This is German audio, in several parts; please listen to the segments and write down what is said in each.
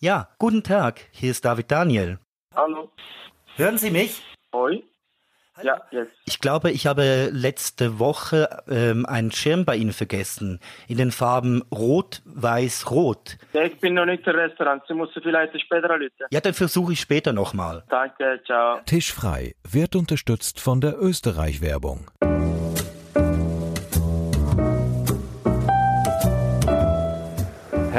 Ja, guten Tag. Hier ist David Daniel. Hallo. Hören Sie mich? Hoi. Ja, jetzt. Ich glaube, ich habe letzte Woche ähm, einen Schirm bei Ihnen vergessen. In den Farben Rot, Weiß, Rot. Ja, ich bin noch nicht im Restaurant. Sie müssen vielleicht später anrufen. Ja, dann versuche ich später nochmal. Danke, ciao. Tisch frei wird unterstützt von der Österreich-Werbung.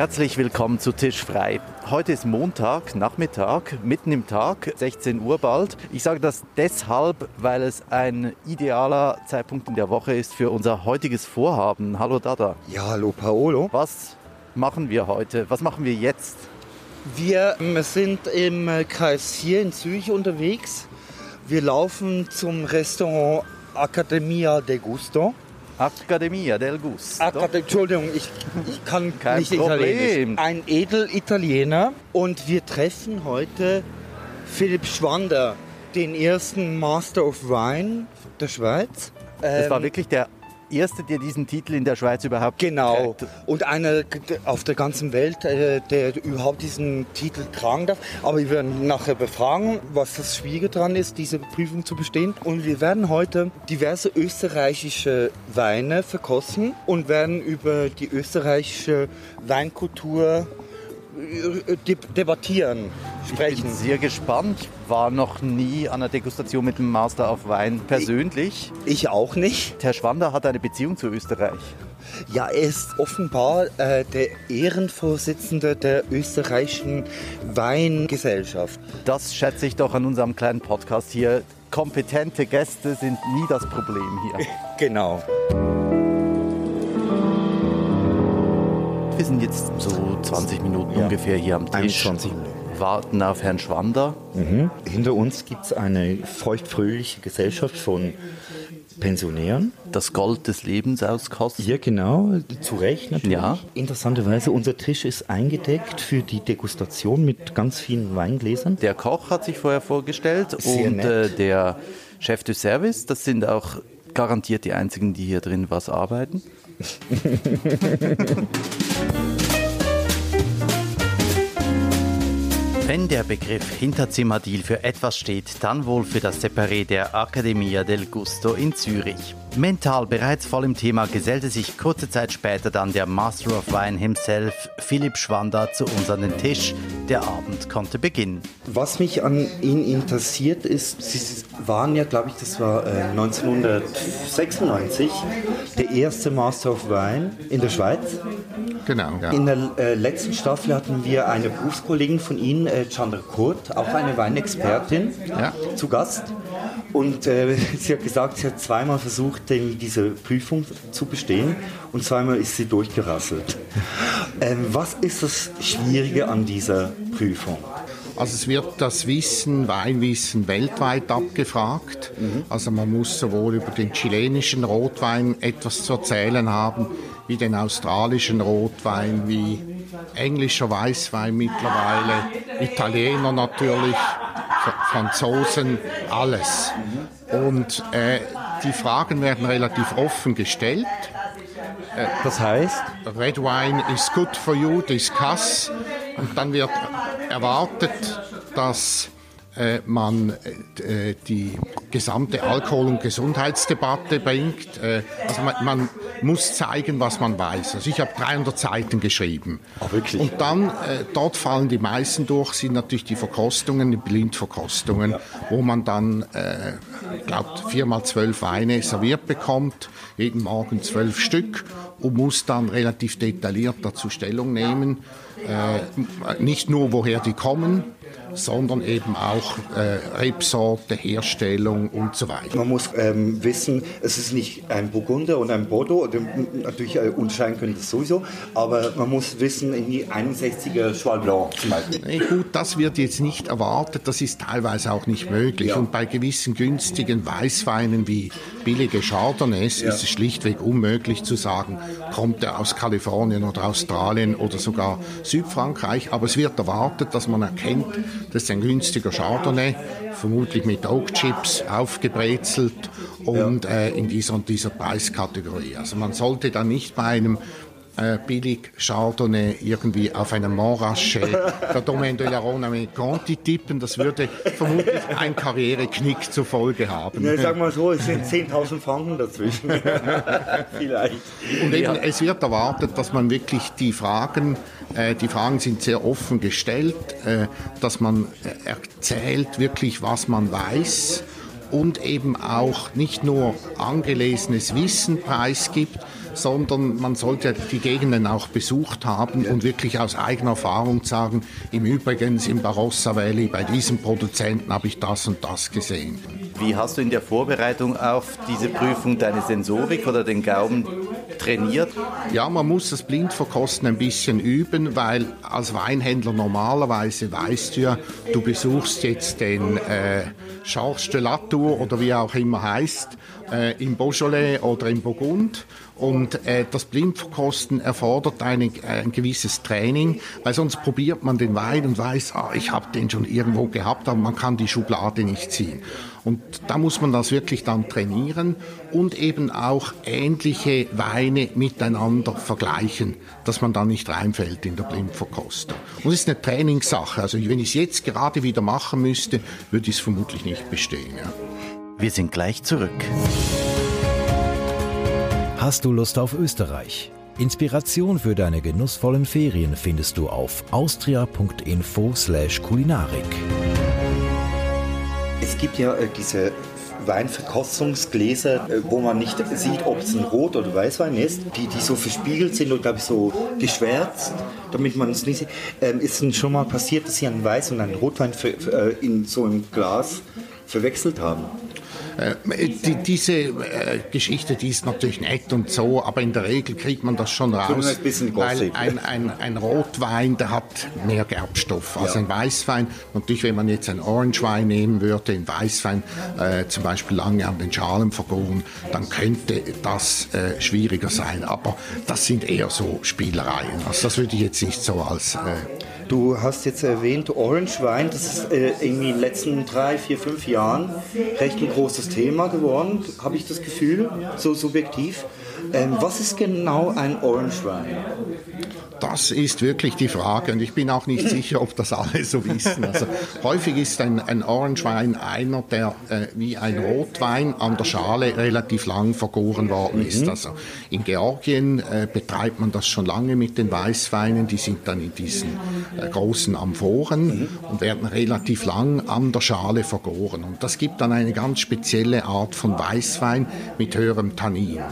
Herzlich willkommen zu Tisch frei. Heute ist Montag, Nachmittag, mitten im Tag, 16 Uhr bald. Ich sage das deshalb, weil es ein idealer Zeitpunkt in der Woche ist für unser heutiges Vorhaben. Hallo Dada. Ja, hallo Paolo. Was machen wir heute? Was machen wir jetzt? Wir sind im Kreis 4 in Zürich unterwegs. Wir laufen zum Restaurant Accademia de Gusto. Accademia del Gusto. Accad Entschuldigung, ich, ich kann Kein nicht Problem. Italienisch. Ein Edelitaliener. Und wir treffen heute Philipp Schwander, den ersten Master of Wine der Schweiz. Das war Ähm, wirklich der erste, der diesen Titel in der Schweiz überhaupt Genau. trägt. Und einer auf der ganzen Welt, äh, der überhaupt diesen Titel tragen darf. Aber wir werden nachher befragen, was das Schwierige daran ist, diese Prüfung zu bestehen. Und wir werden heute diverse österreichische Weine verkosten und werden über die österreichische Weinkultur äh, de debattieren, Ich sprechen. bin sehr gespannt. War noch nie an einer Degustation mit dem Master of Wine persönlich. Ich auch nicht. Herr Schwander hat eine Beziehung zu Österreich. Ja, er ist offenbar äh, der Ehrenvorsitzende der österreichischen Weingesellschaft. Das schätze ich doch an unserem kleinen Podcast hier. Kompetente Gäste sind nie das Problem hier. Genau. Wir sind jetzt so 20 Minuten Ja. ungefähr hier am Tisch. 21 Minuten. Warten auf Herrn Schwander. Hinter uns gibt es eine feuchtfröhliche Gesellschaft von Pensionären. Das Gold des Lebens auskosten. Ja, genau, zu Recht natürlich. Ja. Interessanterweise, unser Tisch ist eingedeckt für die Degustation mit ganz vielen Weingläsern. Der Koch hat sich vorher vorgestellt Sehr und äh, der Chef du Service. Das sind auch garantiert die einzigen, die hier drin was arbeiten. Wenn der Begriff Hinterzimmerdeal für etwas steht, dann wohl für das Separé der Accademia del Gusto in Zürich. Mental bereits voll im Thema gesellte sich kurze Zeit später dann der Master of Wine himself, Philipp Schwander, zu uns an den Tisch. Der Abend konnte beginnen. Was mich an Ihnen interessiert ist, Sie waren ja, glaube ich, das war äh, 1996 der erste Master of Wine in der Schweiz. Genau, ja. In der äh, letzten Staffel hatten wir eine Berufskollegin von Ihnen, äh, Chandra Kurt, auch eine Weinexpertin, Ja. zu Gast. Und äh, sie hat gesagt, sie hat zweimal versucht, diese Prüfung zu bestehen und zweimal ist sie durchgerasselt. Ähm, was ist das Schwierige an dieser Prüfung? Also es wird das Wissen, Weinwissen weltweit abgefragt. Also man muss sowohl über den chilenischen Rotwein etwas zu erzählen haben, wie den australischen Rotwein, wie englischer Weißwein mittlerweile, Italiener natürlich, Franzosen, alles. Und äh, die Fragen werden relativ offen gestellt. Das heißt, Red Wine is good for you, discuss. Und dann wird erwartet, dass äh, man äh, die gesamte Alkohol- und Gesundheitsdebatte bringt. Äh, also man, man muss zeigen, was man weiß. Also ich habe 300 Seiten geschrieben. Ach, wirklich? Und dann, äh, dort fallen die meisten durch, sind natürlich die Verkostungen, die Blindverkostungen, wo man dann, äh, glaubt, viermal zwölf Weine serviert bekommt, jeden Morgen zwölf Stück und muss dann relativ detailliert dazu Stellung nehmen. Äh, nicht nur, woher die kommen, sondern eben auch äh, Rebsorte, Herstellung und so weiter. man muss ähm, wissen, es ist nicht ein Burgunder und ein Bordeaux, oder, natürlich äh, unterscheiden können das sowieso, aber man muss wissen, in die 61er Cheval Blanc zum Beispiel. Nee, gut, das wird jetzt nicht erwartet, das ist teilweise auch nicht möglich. Ja. Und bei gewissen günstigen Weißweinen wie billige Chardonnays Ja. ist es schlichtweg unmöglich zu sagen, kommt er aus Kalifornien oder Australien oder sogar Südfrankreich. Aber es wird erwartet, dass man erkennt, das ist ein günstiger Chardonnay, vermutlich mit Oak Chips aufgebrezelt und äh, in dieser und dieser Preiskategorie. Also man sollte dann nicht bei einem äh, billig Chardonnay irgendwie auf einem Montrachet der Domaine de la Rhône Conti tippen. Das würde vermutlich ein Karriereknick zur Folge haben. Ja, sag mal so, es sind 10.000 Franken dazwischen. Vielleicht. Und eben, es wird erwartet, dass man wirklich die Fragen, äh, die Fragen sind sehr offen gestellt, äh, dass man äh, erzählt wirklich, was man weiß und eben auch nicht nur angelesenes Wissen preisgibt, sondern man sollte die Gegenden auch besucht haben und wirklich aus eigener Erfahrung sagen, im Übrigen im Barossa Valley bei diesem Produzenten habe ich das und das gesehen. Wie hast du in der Vorbereitung auf diese Prüfung deine Sensorik oder den Gaumen trainiert? Ja, man muss das Blindverkosten ein bisschen üben, weil als Weinhändler normalerweise weißt du ja, du besuchst jetzt den äh, Charles de Latour oder wie er auch immer heißt, äh, im Beaujolais oder im Burgund und äh, das Blindverkosten erfordert eine, ein gewisses Training, weil sonst probiert man den Wein und weiß, ah, ich habe den schon irgendwo gehabt, aber man kann die Schublade nicht ziehen. Und da muss man das wirklich dann trainieren und eben auch ähnliche Weine miteinander vergleichen, dass man da nicht reinfällt in der Blindverkostung. Und es ist eine Trainingssache. Also wenn ich es jetzt gerade wieder machen müsste, würde ich es vermutlich nicht bestehen. Ja. Wir sind gleich zurück. Hast du Lust auf Österreich? Inspiration für deine genussvollen Ferien findest du auf austria.info/kulinarik. Es gibt ja äh, diese Weinverkostungsgläser, äh, wo man nicht sieht, ob es ein Rot- oder Weißwein ist, die, die so verspiegelt sind und, glaube ich, so geschwärzt, damit man es nicht sieht. Ähm, ist es schon mal passiert, dass Sie einen Weiß- und einen Rotwein für, für, äh, in so einem Glas verwechselt haben? Äh, die, diese äh, Geschichte, die ist natürlich nett und so, aber in der Regel kriegt man das schon raus. ein bisschen weil ein, ein, ein Rotwein, der hat mehr Gerbstoff als ja. ein Weißwein. Natürlich, wenn man jetzt ein Orangewein nehmen würde, in Weißwein äh, zum Beispiel lange an den Schalen vergoren, dann könnte das äh, schwieriger sein. Aber das sind eher so Spielereien. Also das würde ich jetzt nicht so als... Äh, Du hast jetzt erwähnt, Orange Wein, das ist äh, irgendwie in den letzten drei, vier, fünf Jahren recht ein großes Thema geworden, habe ich das Gefühl, so subjektiv. Ähm, was ist genau ein Orange Wein? Das ist wirklich die Frage und ich bin auch nicht sicher, ob das alle so wissen. Also häufig ist ein, ein Orangewein einer, der äh, wie ein Rotwein an der Schale relativ lang vergoren worden ist. Mhm. Also in Georgien äh, betreibt man das schon lange mit den Weißweinen. Die sind dann in diesen äh, großen Amphoren mhm. und werden relativ lang an der Schale vergoren. Und das gibt dann eine ganz spezielle Art von Weißwein mit höherem Tannin.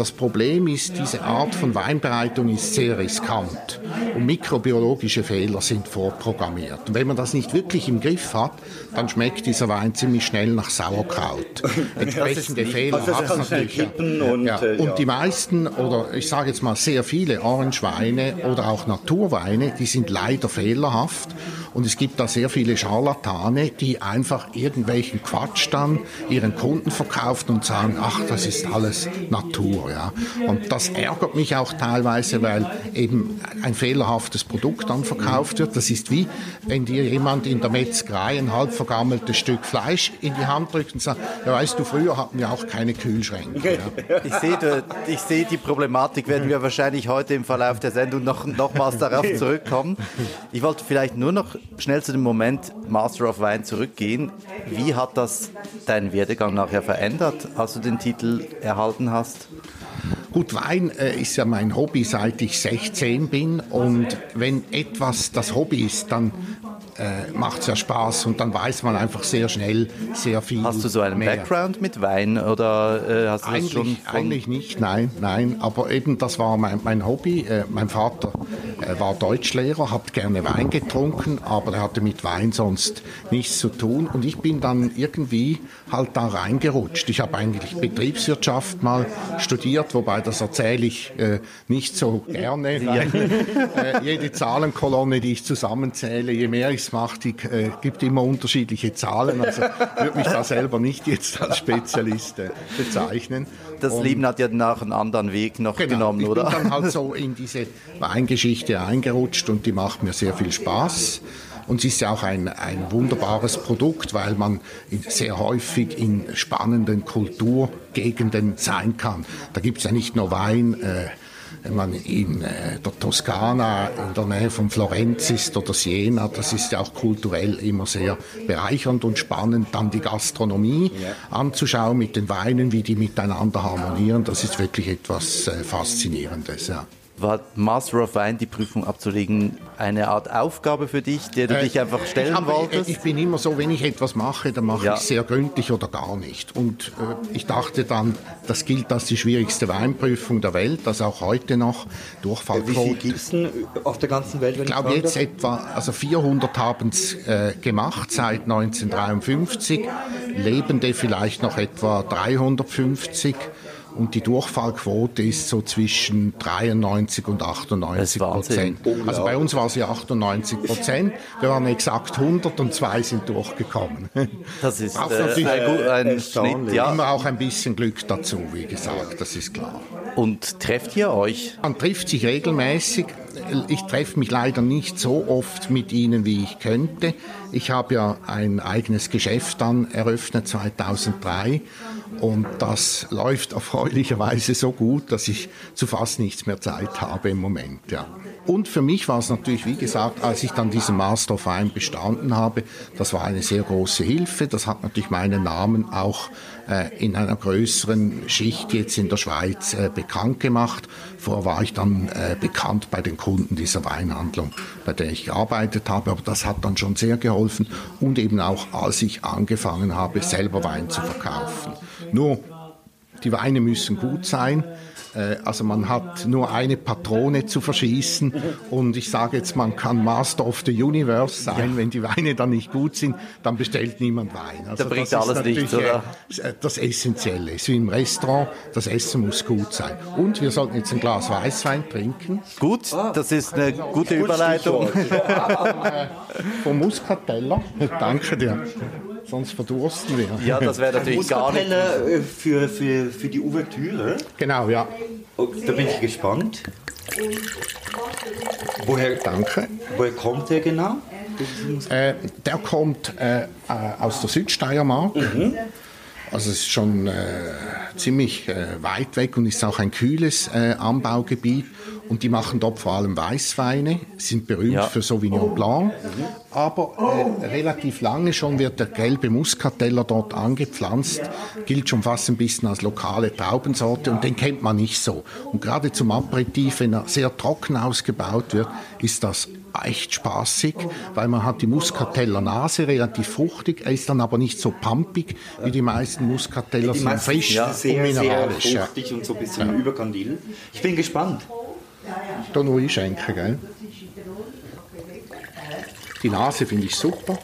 Das Problem ist, diese Art von Weinbereitung ist sehr riskant und mikrobiologische Fehler sind vorprogrammiert. Und wenn man das nicht wirklich im Griff hat, dann schmeckt dieser Wein ziemlich schnell nach Sauerkraut. Entsprechende Fehler also hat es natürlich. Ja. Und, ja. Äh, und die meisten, oder ich sage jetzt mal sehr viele Orangeweine oder auch Naturweine, die sind leider fehlerhaft. Und es gibt da sehr viele Scharlatane, die einfach irgendwelchen Quatsch dann ihren Kunden verkaufen und sagen, ach, das ist alles Natur. Ja. Und das ärgert mich auch teilweise, weil eben ein fehlerhaftes Produkt dann verkauft wird. Das ist wie, wenn dir jemand in der Metzgerei ein halb vergammeltes Stück Fleisch in die Hand drückt und sagt, ja weißt du, früher hatten wir auch keine Kühlschränke. Ja. Ich sehe ich seh die Problematik, werden wir wahrscheinlich heute im Verlauf der Sendung noch, nochmals darauf zurückkommen. Ich wollte vielleicht nur noch schnell zu dem Moment Master of Wine zurückgehen. Wie hat das deinen Werdegang nachher verändert, als du den Titel erhalten hast? Gut, Wein äh, ist ja mein Hobby, seit ich 16 bin. Und wenn etwas das Hobby ist, dann äh, macht es ja Spaß und dann weiß man einfach sehr schnell sehr viel. Hast du so einen mehr. Background mit Wein oder äh, hast du eigentlich, schon? Eigentlich nicht, nein, nein. Aber eben das war mein, mein Hobby. Äh, mein Vater äh, war Deutschlehrer, hat gerne Wein getrunken, aber er hatte mit Wein sonst nichts zu tun. Und ich bin dann irgendwie halt da reingerutscht. Ich habe eigentlich Betriebswirtschaft mal studiert, wobei das erzähle ich äh, nicht so gerne. Äh, jede Zahlenkolonne, die ich zusammenzähle, je mehr ich macht, die äh, gibt immer unterschiedliche Zahlen. Also würde mich da selber nicht jetzt als Spezialist äh, bezeichnen. Das und, Leben hat ja nach einem anderen Weg noch genau, genommen, oder? Ich bin dann halt so in diese Weingeschichte eingerutscht und die macht mir sehr viel Spaß. Und sie ist ja auch ein, ein wunderbares Produkt, weil man sehr häufig in spannenden Kulturgegenden sein kann. Da gibt es ja nicht nur Wein. Äh, wenn man in äh, der Toskana in der Nähe von Florenz ist oder Siena, das ist ja auch kulturell immer sehr bereichernd und spannend. Dann die Gastronomie anzuschauen mit den Weinen, wie die miteinander harmonieren, das ist wirklich etwas äh, Faszinierendes. Ja war Master of Wine, die Prüfung abzulegen, eine Art Aufgabe für dich, der du äh, dich einfach stellen ich wolltest? Ich bin immer so, wenn ich etwas mache, dann mache ja. ich sehr gründlich oder gar nicht. Und äh, ich dachte dann, das gilt als die schwierigste Weinprüfung der Welt, das auch heute noch. Durchfallquote. Wie viel gibt es denn auf der ganzen Welt? ich glaube jetzt etwa, also 400 haben es äh, gemacht seit 1953, Lebende vielleicht noch etwa 350 und die Durchfallquote ist so zwischen 93 und 98 Prozent. Also bei uns war sie 98 Prozent. Wir waren exakt 100 und zwei sind durchgekommen. Das ist auch äh, ein, ein Schnitt, ja. Immer auch ein bisschen Glück dazu, wie gesagt, das ist klar. Und trefft ihr euch? Man trifft sich regelmäßig. Ich treffe mich leider nicht so oft mit ihnen, wie ich könnte. Ich habe ja ein eigenes Geschäft dann eröffnet 2003 und das läuft erfreulicherweise so gut, dass ich zu fast nichts mehr Zeit habe im Moment. Ja. Und für mich war es natürlich, wie gesagt, als ich dann diesen Master of Wine bestanden habe, das war eine sehr große Hilfe. Das hat natürlich meinen Namen auch äh, in einer größeren Schicht jetzt in der Schweiz äh, bekannt gemacht. Vorher war ich dann äh, bekannt bei den Kunden dieser Weinhandlung, bei der ich gearbeitet habe. Aber das hat dann schon sehr geholfen und eben auch, als ich angefangen habe, selber Wein zu verkaufen. Nur, die Weine müssen gut sein. Äh, also man hat nur eine Patrone zu verschießen und ich sage jetzt, man kann Master of the Universe sein. Wenn die Weine dann nicht gut sind, dann bestellt niemand Wein. Also da bringt alles nichts, oder? Äh, das Essentielle. So wie im Restaurant, das Essen muss gut sein. Und wir sollten jetzt ein Glas Weißwein trinken. Gut, das ist eine gute Überleitung. Vom Muscatella. Danke dir sonst verdursten wir. Ja, das wäre natürlich gar nicht. Äh, für, für, für die Ouvertüre. Genau, ja. Oh, da bin ich gespannt. Woher, Danke. Woher kommt der genau? Äh, der kommt äh, äh, aus der Südsteiermark. Mhm. Also es ist schon äh, ziemlich äh, weit weg und ist auch ein kühles äh, Anbaugebiet. Und die machen dort vor allem Weißweine, sind berühmt ja. für Sauvignon Blanc. Aber äh, relativ lange schon wird der gelbe Muscateller dort angepflanzt, gilt schon fast ein bisschen als lokale Traubensorte und den kennt man nicht so. Und gerade zum Aperitif, wenn er sehr trocken ausgebaut wird, ist das echt spaßig, weil man hat die Muscateller Nase relativ fruchtig, er ist dann aber nicht so pumpig wie die meisten Muscateller, sind frisch ja, sehr, und mineralisch. Sehr fruchtig und so ein bisschen ja. überkandil. Ich bin gespannt. Da noch einschenken, gell? Die Nase finde ich super.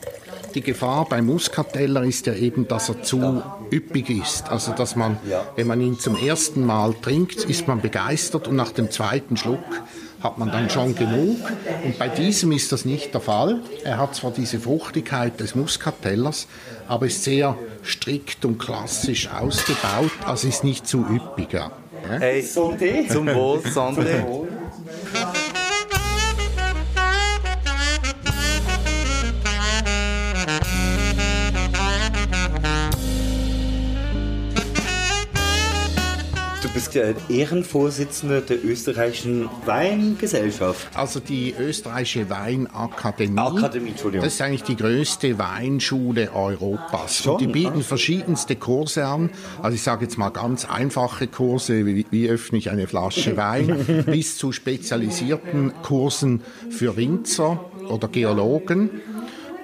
Die Gefahr beim Muskateller ist ja eben, dass er zu üppig ist. Also, dass man, wenn man ihn zum ersten Mal trinkt, ist man begeistert und nach dem zweiten Schluck hat man dann schon genug. Und bei diesem ist das nicht der Fall. Er hat zwar diese Fruchtigkeit des Muskatellers, aber ist sehr strikt und klassisch ausgebaut, also ist nicht zu üppig. Ja. Hey, zum Wohl, Santé. Thank you. Bist ja Ehrenvorsitzender der österreichischen Weingesellschaft. Also die österreichische Weinakademie. Akademie, Entschuldigung. Das ist eigentlich die größte Weinschule Europas. Schon? Und die bieten verschiedenste Kurse an. Also ich sage jetzt mal ganz einfache Kurse, wie, wie öffne ich eine Flasche Wein, bis zu spezialisierten Kursen für Winzer oder Geologen.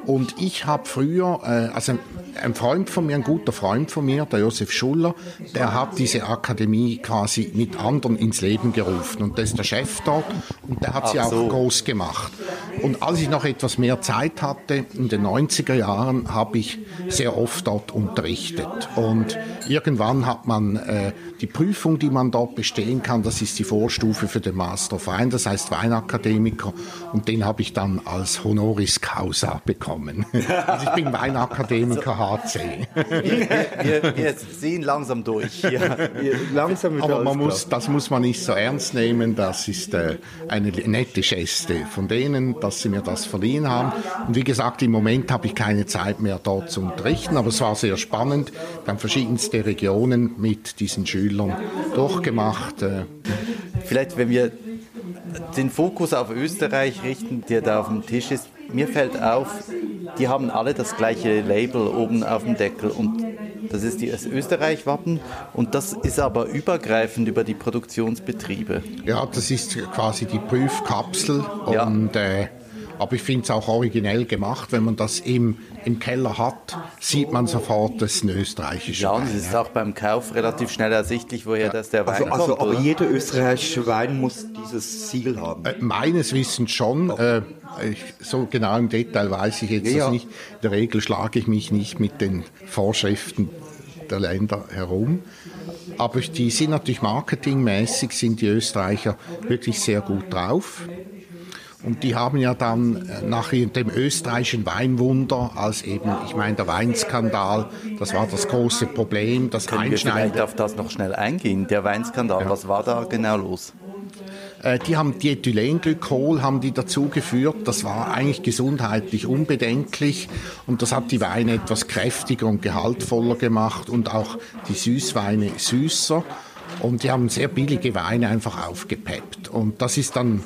Und ich habe früher, äh, also ein Freund von mir, ein guter Freund von mir, der Josef Schuller, der hat diese Akademie quasi mit anderen ins Leben gerufen. Und der ist der Chef dort und der hat sie so. auch groß gemacht. Und als ich noch etwas mehr Zeit hatte, in den 90er Jahren, habe ich sehr oft dort unterrichtet. Und irgendwann hat man äh, die Prüfung, die man dort bestehen kann, das ist die Vorstufe für den Master of Wein, das heißt Weinakademiker. Und den habe ich dann als Honoris Causa bekommen. Also ich bin Weinakademiker HC. Wir, wir, wir ziehen langsam durch. Ja. langsam Aber man muss, das muss man nicht so ernst nehmen. Das ist äh, eine nette Geste von denen, dass sie mir das verliehen haben. Und wie gesagt, im Moment habe ich keine Zeit mehr dort zu unterrichten, aber es war sehr spannend. Wir haben verschiedenste Regionen mit diesen Schülern durchgemacht. Äh, Vielleicht, wenn wir den Fokus auf Österreich richten, der da auf dem Tisch ist, mir fällt auf, die haben alle das gleiche Label oben auf dem Deckel und das ist das Österreich-Wappen und das ist aber übergreifend über die Produktionsbetriebe. Ja, das ist quasi die Prüfkapsel Ja. und äh, aber ich finde es auch originell gemacht, wenn man das im, im Keller hat, sieht man sofort, das ist ein österreichischer Ja, und Wein, es ist auch beim Kauf relativ schnell ersichtlich, woher das der Wein Also, also kommt. aber oder? jeder österreichische Wein muss dieses Siegel haben. Äh, Meines Wissens schon. Äh, ich, so genau im Detail weiß ich jetzt Ja, das ja. nicht. In der Regel schlage ich mich nicht mit den Vorschriften der Länder herum. Aber die sind natürlich marketingmäßig, sind die Österreicher wirklich sehr gut drauf. Und die haben ja dann äh, nach dem österreichischen Weinwunder, als eben, ich meine, der Weinskandal, das war das große Problem, das Können wir vielleicht Einschneiden. auf das noch schnell eingehen? Der Weinskandal, was war da genau los? Äh, Die haben Diethylenglykol haben die dazu geführt. Das war eigentlich gesundheitlich unbedenklich und das hat die Weine etwas kräftiger und gehaltvoller gemacht und auch die Süßweine süßer. Und die haben sehr billige Weine einfach aufgepeppt. Und das ist dann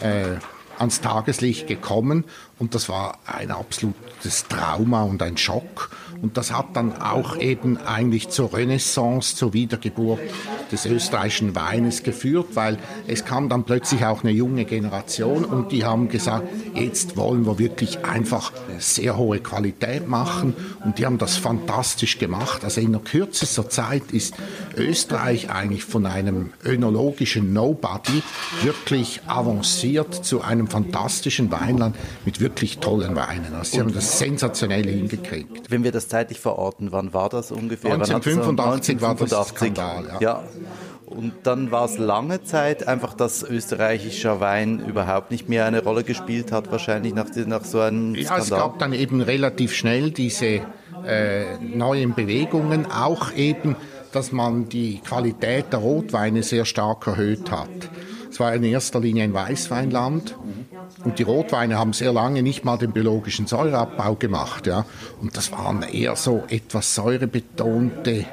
äh, ans Tageslicht gekommen und das war ein absolutes Trauma und ein Schock. Und das hat dann auch eben eigentlich zur Renaissance, zur Wiedergeburt des österreichischen Weines geführt, weil es kam dann plötzlich auch eine junge Generation und die haben gesagt, jetzt wollen wir wirklich einfach eine sehr hohe Qualität machen und die haben das fantastisch gemacht. Also in der kürzester Zeit ist Österreich eigentlich von einem önologischen Nobody wirklich avanciert zu einem fantastischen Weinland mit wirklich tollen Weinen. Also sie haben das sensationell hingekriegt. Wenn wir das zeitlich verorten, wann war das ungefähr? Wann hat's so- 1985 war das 1985. Skandal, ja. ja. Und dann war es lange Zeit einfach, dass österreichischer Wein überhaupt nicht mehr eine Rolle gespielt hat, wahrscheinlich nach, nach so einem Ja, es Skandal. gab dann eben relativ schnell diese äh, neuen Bewegungen, auch eben, dass man die Qualität der Rotweine sehr stark erhöht hat. Es war in erster Linie ein Weißweinland und die Rotweine haben sehr lange nicht mal den biologischen Säureabbau gemacht. Ja. Und das waren eher so etwas säurebetonte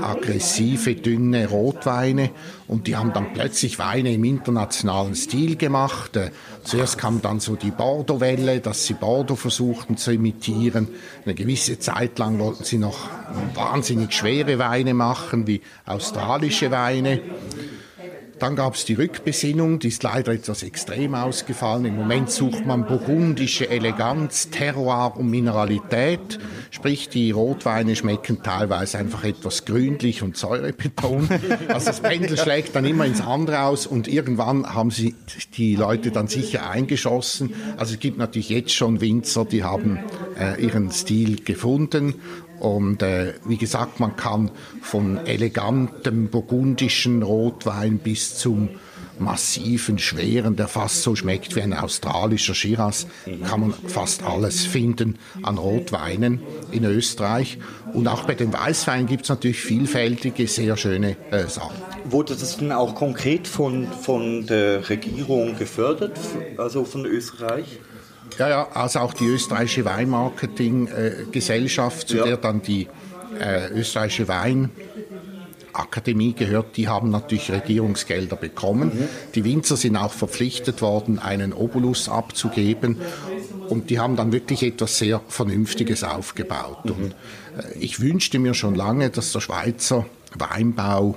aggressive, dünne Rotweine und die haben dann plötzlich Weine im internationalen Stil gemacht. Äh, Zuerst kam dann so die Bordeaux-Welle, dass sie Bordeaux versuchten zu imitieren. Eine gewisse Zeit lang wollten sie noch wahnsinnig schwere Weine machen, wie australische Weine. Dann gab es die Rückbesinnung, die ist leider etwas extrem ausgefallen. Im Moment sucht man burgundische Eleganz, Terroir und Mineralität. Sprich, die Rotweine schmecken teilweise einfach etwas grünlich und säurebetont. Also das Pendel schlägt dann immer ins andere aus und irgendwann haben sie die Leute dann sicher eingeschossen. Also es gibt natürlich jetzt schon Winzer, die haben äh, ihren Stil gefunden und äh, wie gesagt, man kann von elegantem burgundischen Rotwein bis zum massiven, schweren, der fast so schmeckt wie ein australischer Shiraz, kann man fast alles finden an Rotweinen in Österreich. Und auch bei den Weißweinen gibt es natürlich vielfältige, sehr schöne äh, Sachen. Wurde das denn auch konkret von, von der Regierung gefördert, also von Österreich? Ja, ja, also auch die österreichische Weinmarketing-Gesellschaft, zu Ja. der dann die äh, österreichische Weinakademie gehört, die haben natürlich Regierungsgelder bekommen. Die Winzer sind auch verpflichtet worden, einen Obolus abzugeben. Und die haben dann wirklich etwas sehr Vernünftiges aufgebaut. Und äh, ich wünschte mir schon lange, dass der Schweizer Weinbau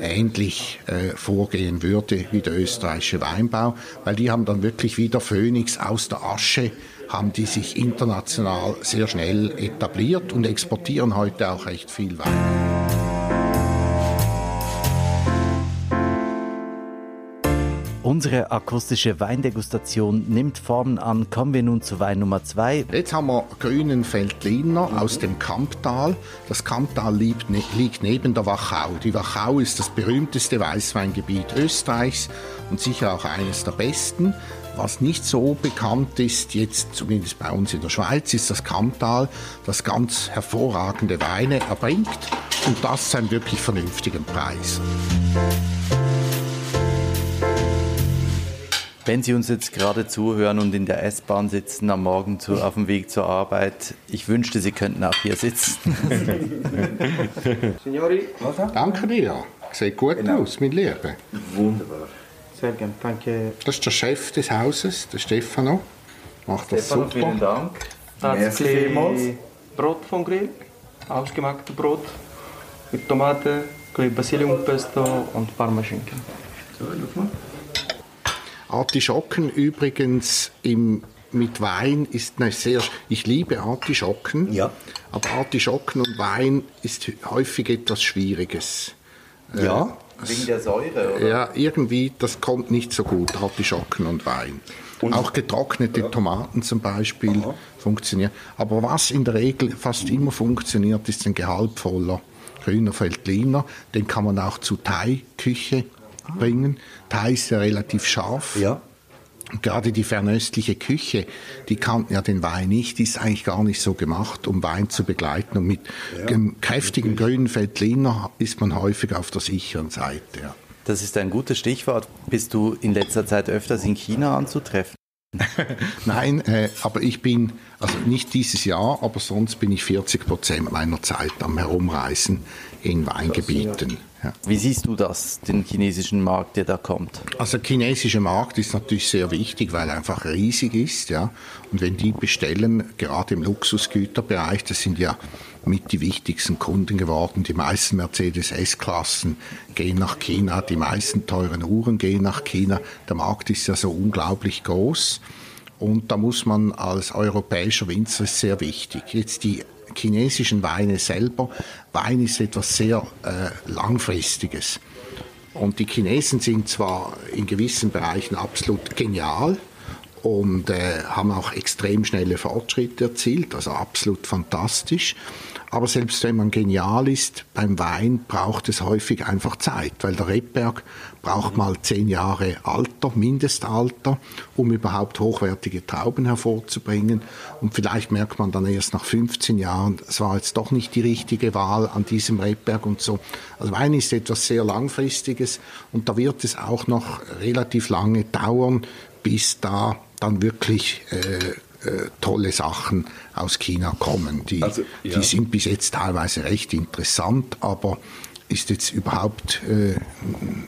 ähnlich äh, vorgehen würde wie der österreichische Weinbau, weil die haben dann wirklich wie der Phönix aus der Asche, haben die sich international sehr schnell etabliert und exportieren heute auch recht viel Wein. Unsere akustische Weindegustation nimmt Formen an. Kommen wir nun zu Wein Nummer zwei. Jetzt haben wir grünen Veltliner aus dem Kamptal. Das Kamptal liegt, ne, liegt neben der Wachau. Die Wachau ist das berühmteste Weißweingebiet Österreichs und sicher auch eines der besten. Was nicht so bekannt ist, jetzt zumindest bei uns in der Schweiz, ist das Kamptal, das ganz hervorragende Weine erbringt und das zu einem wirklich vernünftigen Preis. Wenn Sie uns jetzt gerade zuhören und in der S-Bahn sitzen am Morgen zu, auf dem Weg zur Arbeit, ich wünschte, Sie könnten auch hier sitzen. Danke dir. Sieht gut aus, mein Lieber. Wunderbar. Sehr gerne, danke. Das ist der Chef des Hauses, der Stefano. Macht das Stefano, super. vielen Dank. Da Merci ist vielmals. Brot vom Grill, ausgemachte Brot mit Tomate, Basilikumpesto und Parmaschinken. So, guck mal. Artischocken übrigens im, mit Wein ist eine sehr. Ich liebe Artischocken, Ja. aber Artischocken und Wein ist häufig etwas Schwieriges. Ja. Wegen der Säure, oder? Ja, irgendwie, das kommt nicht so gut, Artischocken und Wein. Auch getrocknete Tomaten zum Beispiel funktionieren. Aber was in der Regel fast immer funktioniert, ist ein gehaltvoller grüner Veltliner. Den kann man auch zu Thai-Küche bringen. Thai ist ja relativ scharf. Ja. Und Gerade die fernöstliche Küche, die kannten ja den Wein nicht, die ist eigentlich gar nicht so gemacht, um Wein zu begleiten. Und mit einem kräftigen grünen Veltliner ist man häufig auf der sicheren Seite. Ja. Das ist ein gutes Stichwort. Bist du in letzter Zeit öfters in China anzutreffen? Nein, äh, aber ich bin, also nicht dieses Jahr, aber sonst bin ich 40 Prozent meiner Zeit am Herumreisen in Weingebieten. Ja. Wie siehst du das, den chinesischen Markt, der da kommt? Also der chinesische Markt ist natürlich sehr wichtig, weil er einfach riesig ist. Ja? Und wenn die bestellen, gerade im Luxusgüterbereich, das sind ja mit die wichtigsten Kunden geworden. Die meisten Mercedes S-Klassen gehen nach China, die meisten teuren Uhren gehen nach China. Der Markt ist ja so unglaublich groß. Und da muss man als europäischer Winzer ist sehr wichtig. Jetzt die chinesischen Weine selber. Wein ist etwas sehr äh, langfristiges. Und die Chinesen sind zwar in gewissen Bereichen absolut genial und äh, haben auch extrem schnelle Fortschritte erzielt, also absolut fantastisch. Aber selbst wenn man genial ist, beim Wein braucht es häufig einfach Zeit, weil der Rebberg braucht mal zehn Jahre Alter, Mindestalter, um überhaupt hochwertige Trauben hervorzubringen. Und vielleicht merkt man dann erst nach 15 Jahren, es war jetzt doch nicht die richtige Wahl an diesem Rebberg und so. Also Wein ist etwas sehr Langfristiges und da wird es auch noch relativ lange dauern, bis da dann wirklich äh, äh, tolle Sachen aus China kommen. Die, Also, ja. die sind bis jetzt teilweise recht interessant, aber ist jetzt überhaupt äh,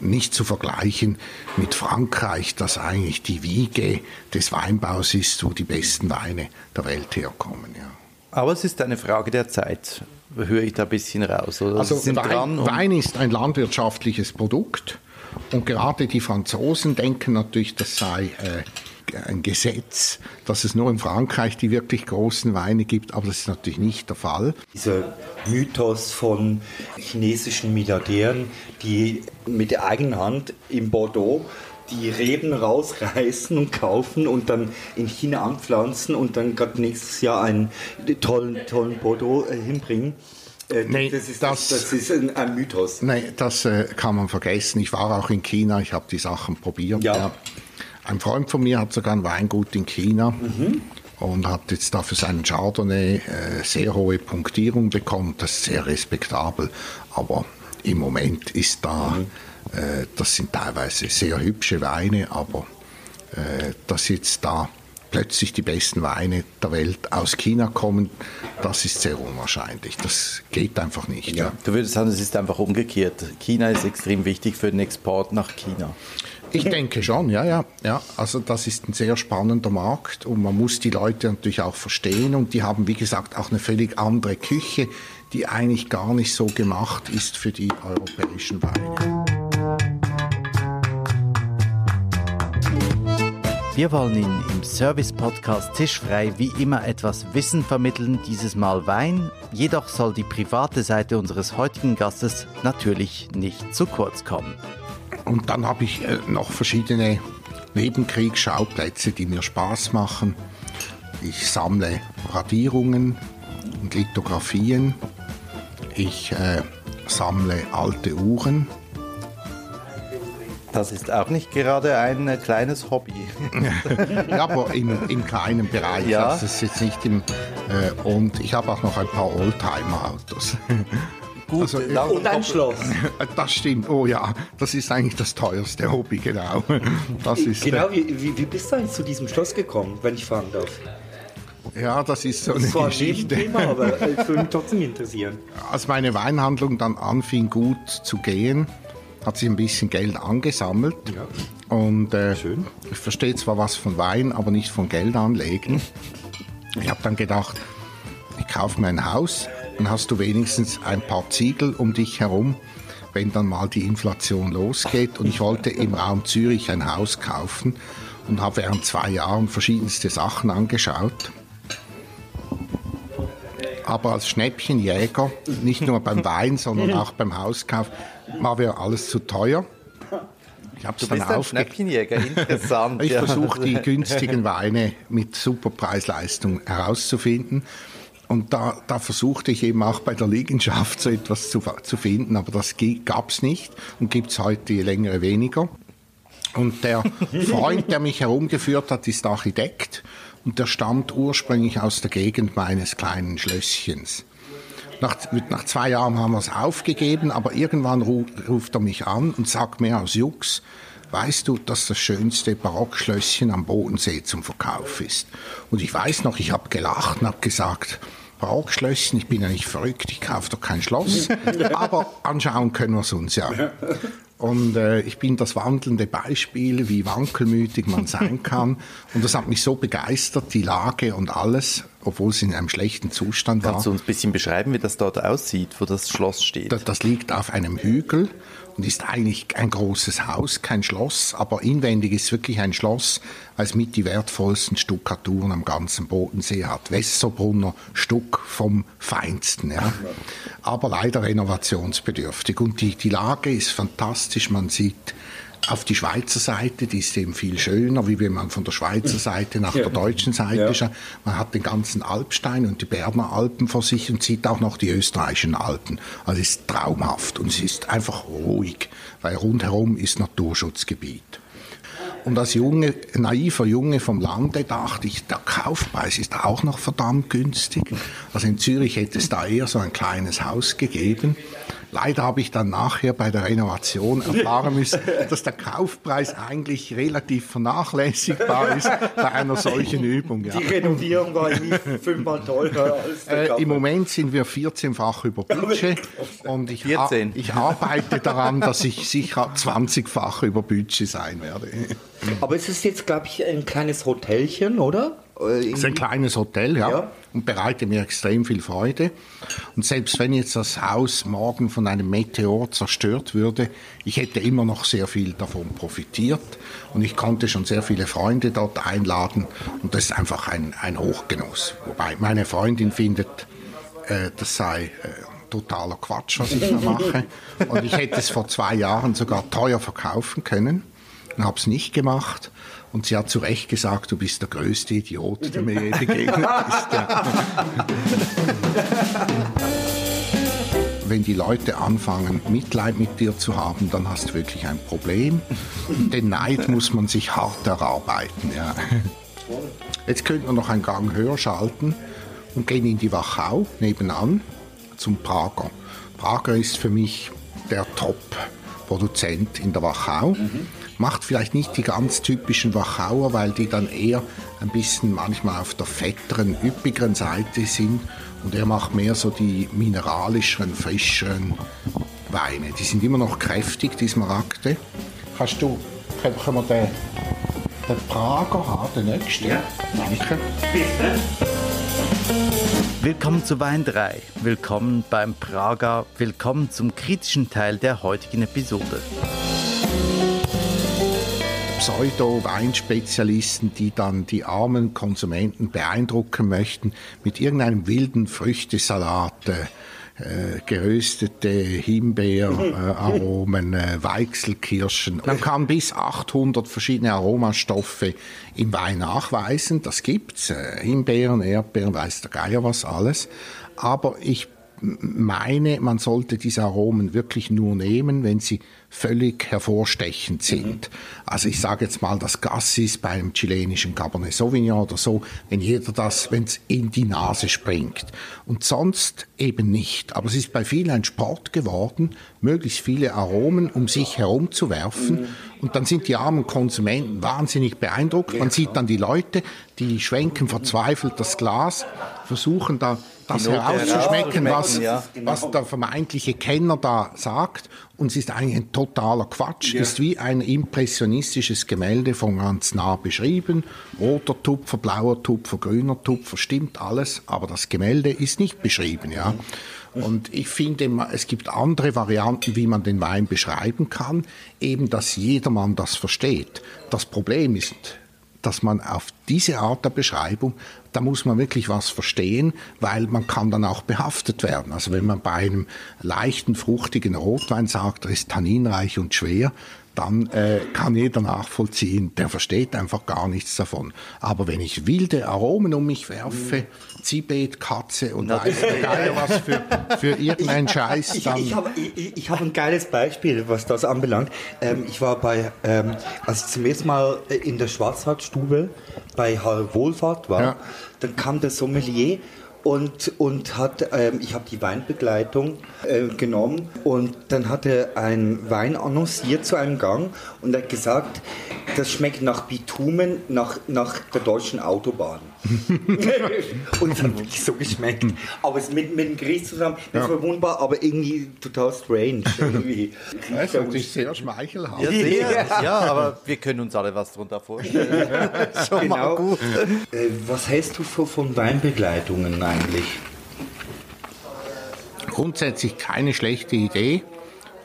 nicht zu vergleichen mit Frankreich, das eigentlich die Wiege des Weinbaus ist, wo die besten Weine der Welt herkommen. Ja. Aber es ist eine Frage der Zeit, höre ich da ein bisschen raus. Oder? Also Wein, Wein ist ein landwirtschaftliches Produkt und gerade die Franzosen denken natürlich, das sei äh, ein Gesetz, dass es nur in Frankreich die wirklich großen Weine gibt, aber das ist natürlich nicht der Fall. Dieser Mythos von chinesischen Milliardären, die mit der eigenen Hand in Bordeaux die Reben rausreißen und kaufen und dann in China anpflanzen und dann gerade nächstes Jahr einen tollen, tollen Bordeaux äh, hinbringen. Äh, Nee, das ist, das- das, ist ein, ein Mythos. Nein, das äh, kann man vergessen. Ich war auch in China, ich habe die Sachen probiert. Ja. Ein Freund von mir hat sogar ein Weingut in China und hat jetzt da für seinen Chardonnay äh, sehr hohe Punktierung bekommen. Das ist sehr respektabel, aber im Moment ist da, äh, das sind teilweise sehr hübsche Weine, aber äh, dass jetzt da plötzlich die besten Weine der Welt aus China kommen, das ist sehr unwahrscheinlich. Das geht einfach nicht. Ja. Du würdest sagen, es ist einfach umgekehrt. China ist extrem wichtig für den Export nach China. Ich denke schon, ja, ja, ja. Also das ist ein sehr spannender Markt und man muss die Leute natürlich auch verstehen und die haben, wie gesagt, auch eine völlig andere Küche, die eigentlich gar nicht so gemacht ist für die europäischen Weine. Wir wollen Ihnen im Service-Podcast Tischfrei wie immer etwas Wissen vermitteln, dieses Mal Wein. Jedoch soll die private Seite unseres heutigen Gastes natürlich nicht zu kurz kommen. Und dann habe ich äh, noch verschiedene Nebenkriegsschauplätze, die mir Spaß machen. Ich sammle Radierungen und Lithografien. Ich äh, sammle alte Uhren. Das ist auch nicht gerade ein äh, kleines Hobby. Ja, aber im, im kleinen Bereich. Ja. Das ist jetzt nicht im. Äh, und ich habe auch noch ein paar Oldtimer-Autos. Gut, Also, Und ein Schloss. Das stimmt. Oh ja, das ist eigentlich das teuerste Hobby, genau. Das ist, Genau, wie, wie, wie bist du eigentlich zu diesem Schloss gekommen, wenn ich fragen darf? äh, ja, das ist so eine Das war ein Geschichte. Nebenthema, aber äh, es würde mich trotzdem interessieren. Als meine Weinhandlung dann anfing gut zu gehen, hat sich ein bisschen Geld angesammelt. Ja. Und äh, Schön. ich verstehe zwar was von Wein, aber nicht von Geld anlegen. Ich habe dann gedacht, ich kaufe mir ein Haus, dann hast du wenigstens ein paar Ziegel um dich herum, wenn dann mal die Inflation losgeht. Und ich wollte im Raum Zürich ein Haus kaufen und habe während zwei Jahren verschiedenste Sachen angeschaut. Aber als Schnäppchenjäger, nicht nur beim Wein, sondern auch beim Hauskauf, war mir alles zu teuer. Ich habe es dann ein Schnäppchenjäger, interessant. ich versuche die günstigen Weine mit super Preis-Leistung herauszufinden. Und da, da, versuchte ich eben auch bei der Liegenschaft so etwas zu, zu finden, aber das gab es nicht und gibt es heute längere weniger. Und der Freund, der mich herumgeführt hat, ist Architekt und der stammt ursprünglich aus der Gegend meines kleinen Schlösschens. Nach, nach zwei Jahren haben wir es aufgegeben, aber irgendwann ruft er mich an und sagt mir aus Jux, weißt du, dass das schönste Barockschlösschen am Bodensee zum Verkauf ist? Und ich weiß noch, ich habe gelacht und habe gesagt, Barockschlösschen, ich bin ja nicht verrückt, ich kaufe doch kein Schloss, aber anschauen können wir es uns ja. Und äh, ich bin das wandelnde Beispiel, wie wankelmütig man sein kann. Und das hat mich so begeistert, die Lage und alles, obwohl es in einem schlechten Zustand Kannst war. Kannst du uns ein bisschen beschreiben, wie das dort aussieht, wo das Schloss steht? Das, das liegt auf einem Hügel und ist eigentlich ein großes Haus, kein Schloss, aber inwendig ist wirklich ein Schloss, weil es mit die wertvollsten Stuckaturen am ganzen Bodensee hat. Wässerbrunner Stuck vom Feinsten, ja. Aber leider renovationsbedürftig. Und die, die Lage ist fantastisch. Man sieht auf die Schweizer Seite, die ist eben viel schöner, wie wenn man von der Schweizer Seite nach der deutschen Seite ja. schaut. Man hat den ganzen Alpstein und die Berner Alpen vor sich und sieht auch noch die österreichischen Alpen. Also es ist traumhaft und es ist einfach ruhig, weil rundherum ist Naturschutzgebiet. Und als junge, naiver Junge vom Lande dachte ich, der Kaufpreis ist auch noch verdammt günstig. Also in Zürich hätte es da eher so ein kleines Haus gegeben. Leider habe ich dann nachher bei der Renovation erfahren müssen, dass der Kaufpreis eigentlich relativ vernachlässigbar ist bei einer solchen Übung. Ja. Die Renovierung war nicht fünfmal teurer als der äh, Im Moment sind wir 14-fach über Budget und ich, 14. ich arbeite daran, dass ich sicher 20-fach über Budget sein werde. Aber es ist jetzt, glaube ich, ein kleines Hotelchen, oder? Es ist ein kleines Hotel, ja, ja, und bereitet mir extrem viel Freude. Und selbst wenn jetzt das Haus morgen von einem Meteor zerstört würde, ich hätte immer noch sehr viel davon profitiert und ich konnte schon sehr viele Freunde dort einladen und das ist einfach ein, ein Hochgenuss. Wobei meine Freundin findet, äh, das sei äh, totaler Quatsch, was ich da mache. Und ich hätte es vor zwei Jahren sogar teuer verkaufen können und habe es nicht gemacht. Und sie hat zu Recht gesagt, du bist der größte Idiot, der mir je begegnet ist. Wenn die Leute anfangen, Mitleid mit dir zu haben, dann hast du wirklich ein Problem. Den Neid muss man sich hart erarbeiten. Ja. Jetzt könnten wir noch einen Gang höher schalten und gehen in die Wachau nebenan zum Prager. Prager ist für mich der Top-Produzent in der Wachau. Mhm macht vielleicht nicht die ganz typischen Wachauer, weil die dann eher ein bisschen manchmal auf der fetteren, üppigeren Seite sind. Und er macht mehr so die mineralischeren, frischeren Weine. Die sind immer noch kräftig, die Smaragde. Kannst du, können wir den, den Prager haben, den nächsten? Ja. Danke. Bitte. Willkommen zu Wein 3. Willkommen beim Prager. Willkommen zum kritischen Teil der heutigen Episode. Pseudo-Weinspezialisten, die dann die armen Konsumenten beeindrucken möchten mit irgendeinem wilden Früchtesalat. Äh, geröstete Himbeeraromen, äh, Weichselkirschen. Man kann bis 800 verschiedene Aromastoffe im Wein nachweisen. Das gibt's. Äh, Himbeeren, Erdbeeren, weiß der Geier was alles. Aber ich meine, man sollte diese Aromen wirklich nur nehmen, wenn sie völlig hervorstechend sind. Mhm. Also ich sage jetzt mal das Gassis beim chilenischen Cabernet Sauvignon oder so, wenn jeder das, wenn es in die Nase springt. Und sonst eben nicht. Aber es ist bei vielen ein Sport geworden, möglichst viele Aromen um sich herum zu werfen. Mhm. Und dann sind die armen Konsumenten wahnsinnig beeindruckt. Man sieht dann die Leute, die schwenken verzweifelt das Glas, versuchen da das Note herauszuschmecken, was, ja. was der vermeintliche Kenner da sagt. Und es ist eigentlich ein totaler Quatsch. Es ist wie ein impressionistisches Gemälde von ganz nah beschrieben. Roter Tupfer, blauer Tupfer, grüner Tupfer, stimmt alles. Aber das Gemälde ist nicht beschrieben, ja. Und ich finde, es gibt andere Varianten, wie man den Wein beschreiben kann, eben, dass jedermann das versteht. Das Problem ist, dass man auf diese Art der Beschreibung, da muss man wirklich was verstehen, weil man kann dann auch behaftet werden. Also wenn man bei einem leichten, fruchtigen Rotwein sagt, er ist tanninreich und schwer, dann äh, kann jeder nachvollziehen, der versteht einfach gar nichts davon. Aber wenn ich wilde Aromen um mich werfe, Zibet, Katze und weiß der Geier was für, für irgendeinen Scheiß, Ich, dann... ich habe ich, ich hab ein geiles Beispiel, was das anbelangt. Ähm, ich war bei, ähm, als ich zum ersten Mal in der Schwarzwaldstube bei Wohlfahrt war, Ja. dann kam der Sommelier und, und hat, ähm, ich habe die Weinbegleitung äh, genommen und dann hat er einen Wein annonciert zu einem Gang und hat gesagt, das schmeckt nach Bitumen, nach, nach der deutschen Autobahn. und es hat wirklich so geschmeckt. Aber es mit, mit dem Gericht zusammen, das war wunderbar, aber irgendwie total strange. Irgendwie. Das ist natürlich sehr schmeichelhaft. Ja, sehr. ja, aber wir können uns alle was darunter vorstellen. Schon mal Genau. gut. Äh, was hältst du von, von Weinbegleitungen eigentlich? grundsätzlich keine schlechte Idee,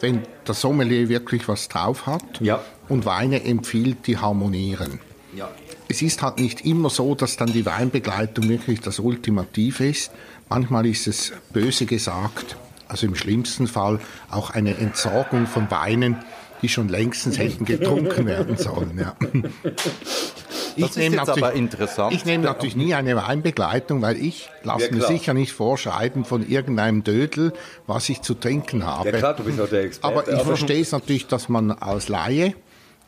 wenn der Sommelier wirklich was drauf hat Ja. und Weine empfiehlt, die harmonieren. Ja. Es ist halt nicht immer so, dass dann die Weinbegleitung wirklich das Ultimative ist. Manchmal ist es böse gesagt, also im schlimmsten Fall auch eine Entsorgung von Weinen, die schon längstens hätten getrunken werden sollen. Ja. Das ist nehme jetzt natürlich- aber interessant. Ich nehme natürlich nie eine Weinbegleitung, weil ich lasse Ja, mir sicher nicht vorschreiben von irgendeinem Dödel, was ich zu trinken habe. Ja klar, du bist auch der Experte. Aber ich verstehe es natürlich, dass man als Laie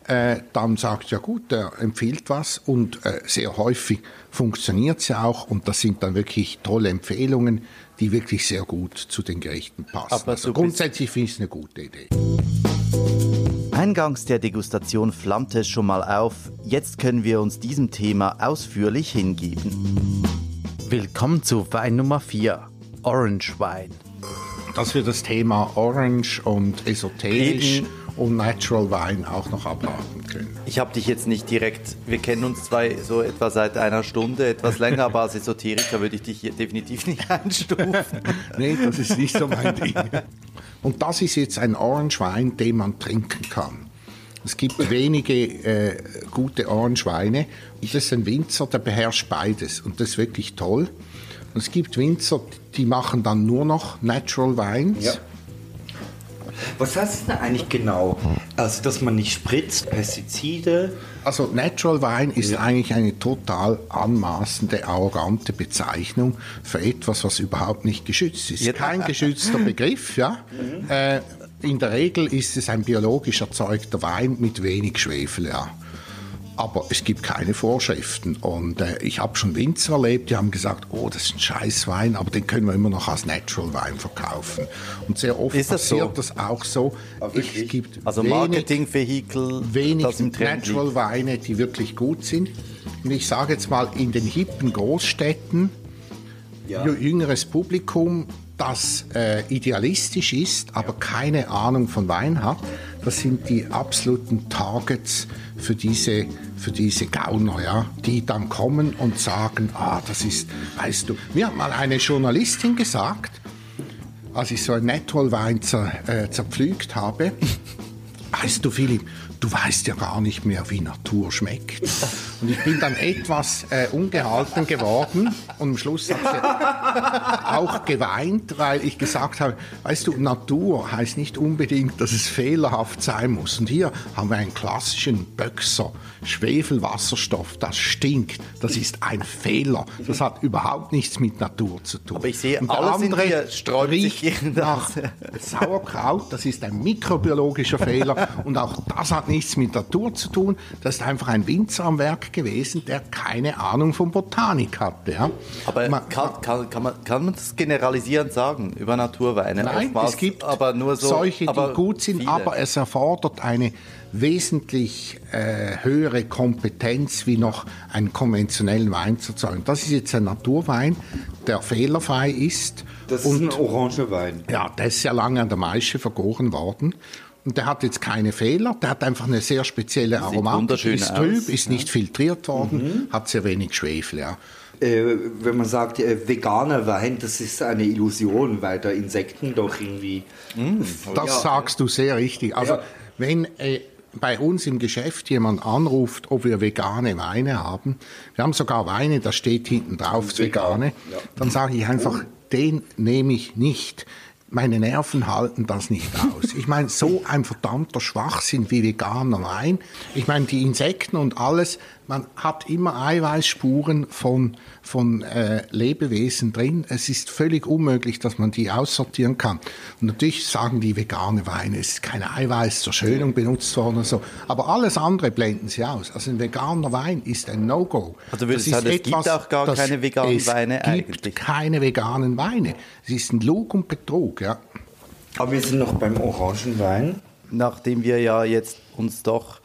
äh, dann sagt, ja gut, der empfiehlt was und äh, sehr häufig funktioniert es ja auch und das sind dann wirklich tolle Empfehlungen, die wirklich sehr gut zu den Gerichten passen. Aber also grundsätzlich finde ich es eine gute Idee. Eingangs der Degustation flammte es schon mal auf. Jetzt können wir uns diesem Thema ausführlich hingeben. Willkommen zu Wein Nummer 4. Orange Wein. Dass wir das Thema Orange und esoterisch Eben. Und Natural Wein auch noch abhaken können. Ich habe dich jetzt nicht direkt, wir kennen uns zwar so etwa seit einer Stunde, etwas länger, aber als Esoteriker würde ich dich hier definitiv nicht einstufen. Nee, das ist nicht so mein Ding. Und das ist jetzt ein Orange Wein, den man trinken kann. Es gibt wenige äh, gute Orange Weine. Und das ist ein Winzer, der beherrscht beides. Und das ist wirklich toll. Und es gibt Winzer, die machen dann nur noch Natural Wines. Ja. Was heißt das denn eigentlich genau? Also, dass man nicht spritzt, Pestizide. Also Natural Wein ist eigentlich eine total anmaßende, arrogante Bezeichnung für etwas, was überhaupt nicht geschützt ist. Ja. Kein geschützter Begriff, ja. Äh, in der Regel ist es ein biologisch erzeugter Wein mit wenig Schwefel, ja. Aber es gibt keine Vorschriften. Und äh, ich habe schon Winzer erlebt, die haben gesagt, oh, das ist ein scheiß Wein, aber den können wir immer noch als Natural Wein verkaufen. Und sehr oft Ist das so? passiert das auch so. Es gibt Also wenig- Marketingvehikel, wenig Trend Natural. Weine, die wirklich gut sind. Und ich sage jetzt mal, in den hippen Großstädten, Ja. jü- jüngeres Publikum, das äh, idealistisch ist, aber keine Ahnung von Wein hat, das sind die absoluten Targets für diese, für diese Gauner, ja, die dann kommen und sagen, ah, das ist, weißt du, mir hat mal eine Journalistin gesagt, als ich so ein Natural Wein zer, äh, zerpflügt habe, weißt du, Philipp, du weißt ja gar nicht mehr, wie Natur schmeckt. Und ich bin dann etwas äh, ungehalten geworden und am Schluss hat sie auch geweint, weil ich gesagt habe, weißt du, Natur heißt nicht unbedingt, dass es fehlerhaft sein muss. Und hier haben wir einen klassischen Böxer, Schwefelwasserstoff, das stinkt, das ist ein Fehler. Das hat überhaupt nichts mit Natur zu tun. Aber ich sehe, Und der alles in andere dir sträubt sich riecht nach. Sauerkraut, das ist ein mikrobiologischer Fehler und auch das hat nichts mit Natur zu tun. Das ist einfach ein Winzer am Werk gewesen, der keine Ahnung von Botanik hatte. Ja. Aber Man- kann, kann, kann Kann man, kann man das generalisierend sagen über Naturweine? Nein, Oftmals, es gibt aber nur so, solche, aber die gut sind, viele. aber es erfordert eine wesentlich äh, höhere Kompetenz, wie noch einen konventionellen Wein zu erzeugen. Das ist jetzt ein Naturwein, der fehlerfrei ist. Das und, ist ein Orangewein. Ja, der ist sehr lange an der Maische vergoren worden. Und der hat jetzt keine Fehler, der hat einfach eine sehr spezielle Aromatik, ist aus, trüb, ist nicht filtriert worden, hat sehr wenig Schwefel. Ja. Äh, wenn man sagt, äh, veganer Wein, das ist eine Illusion, weil da Insekten doch irgendwie. Das Ja. sagst du sehr richtig. Also Ja. wenn äh, bei uns im Geschäft jemand anruft, ob wir vegane Weine haben, wir haben sogar Weine, da steht hinten drauf das Vegan, vegane, ja. dann sage ich einfach, den nehme ich nicht. Meine Nerven halten das nicht aus. Ich meine, so ein verdammter Schwachsinn wie veganer Wein. Ich meine, die Insekten und alles, man hat immer Eiweißspuren von, von äh, Lebewesen drin. Es ist völlig unmöglich, dass man die aussortieren kann. Und natürlich sagen die vegane Weine, es ist keine Eiweiß zur Schönung benutzt worden oder so. Aber alles andere blenden sie aus. Also ein veganer Wein ist ein No-Go. Also würdest Das sagen, es gibt auch gar keine veganen es Weine gibt eigentlich? keine veganen Weine. Es ist ein Lug und Betrug, ja. Aber wir sind noch beim Orangenwein. Nachdem wir ja jetzt uns doch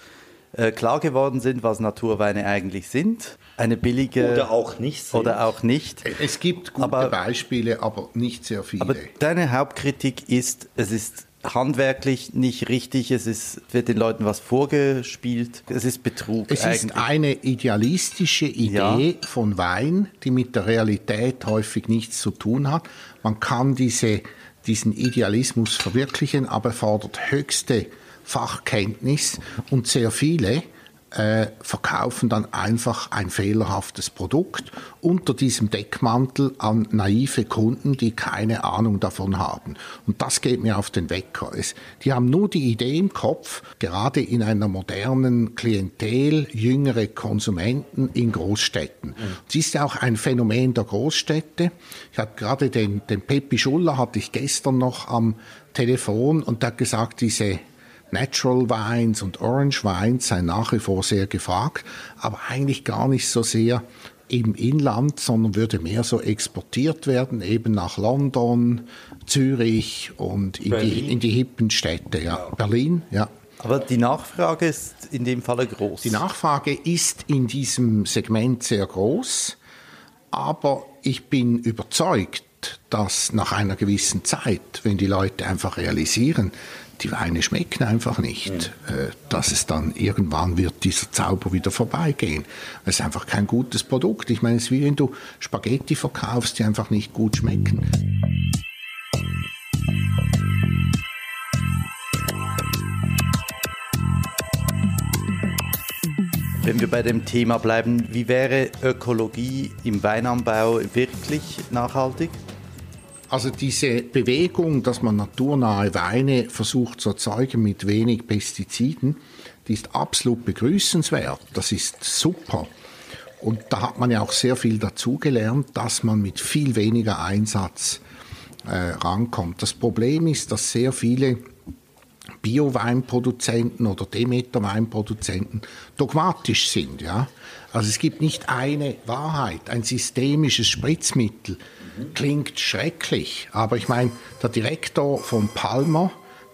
äh, klar geworden sind, was Naturweine eigentlich sind, eine billige Oder auch nicht. sind. oder auch nicht. Es gibt gute Aber- Beispiele, aber nicht sehr viele. Aber deine Hauptkritik ist, es ist handwerklich nicht richtig, es ist, wird den Leuten was vorgespielt, es ist Betrug Es eigentlich. ist eine idealistische Idee von Wein, die mit der Realität häufig nichts zu tun hat. Man kann diese, diesen Idealismus verwirklichen, aber fordert höchste Fachkenntnis und sehr viele äh, verkaufen dann einfach ein fehlerhaftes Produkt unter diesem Deckmantel an naive Kunden, die keine Ahnung davon haben. Und das geht mir auf den Wecker. Es, die haben nur die Idee im Kopf, gerade in einer modernen Klientel, jüngere Konsumenten in Großstädten. Es ist ja auch ein Phänomen der Großstädte. Ich hatte gerade den, den Peppi Schuller hatte ich gestern noch am Telefon und der hat gesagt, diese Natural Wines und Orange Wines seien nach wie vor sehr gefragt, aber eigentlich gar nicht so sehr im Inland, sondern würde mehr so exportiert werden, eben nach London, Zürich und in die, in die hippen Städte. Ja. Berlin, ja. Aber die Nachfrage ist in dem Falle groß. Die Nachfrage ist in diesem Segment sehr groß, aber ich bin überzeugt, dass nach einer gewissen Zeit, wenn die Leute einfach realisieren, die Weine schmecken einfach nicht, äh, dass es dann irgendwann wird dieser Zauber wieder vorbeigehen. Es ist einfach kein gutes Produkt. Ich meine, es ist wie wenn du Spaghetti verkaufst, die einfach nicht gut schmecken. Wenn wir bei dem Thema bleiben, wie wäre Ökologie im Weinanbau wirklich nachhaltig? Also diese Bewegung, dass man naturnahe Weine versucht zu erzeugen mit wenig Pestiziden, die ist absolut begrüßenswert. Das ist super. Und da hat man ja auch sehr viel dazugelernt, dass man mit viel weniger Einsatz äh, rankommt. Das Problem ist, dass sehr viele Bio-Weinproduzenten oder Demeter-Weinproduzenten dogmatisch sind. Ja? Also es gibt nicht eine Wahrheit. Ein systemisches Spritzmittel klingt schrecklich, aber ich meine, der Direktor von Palmer,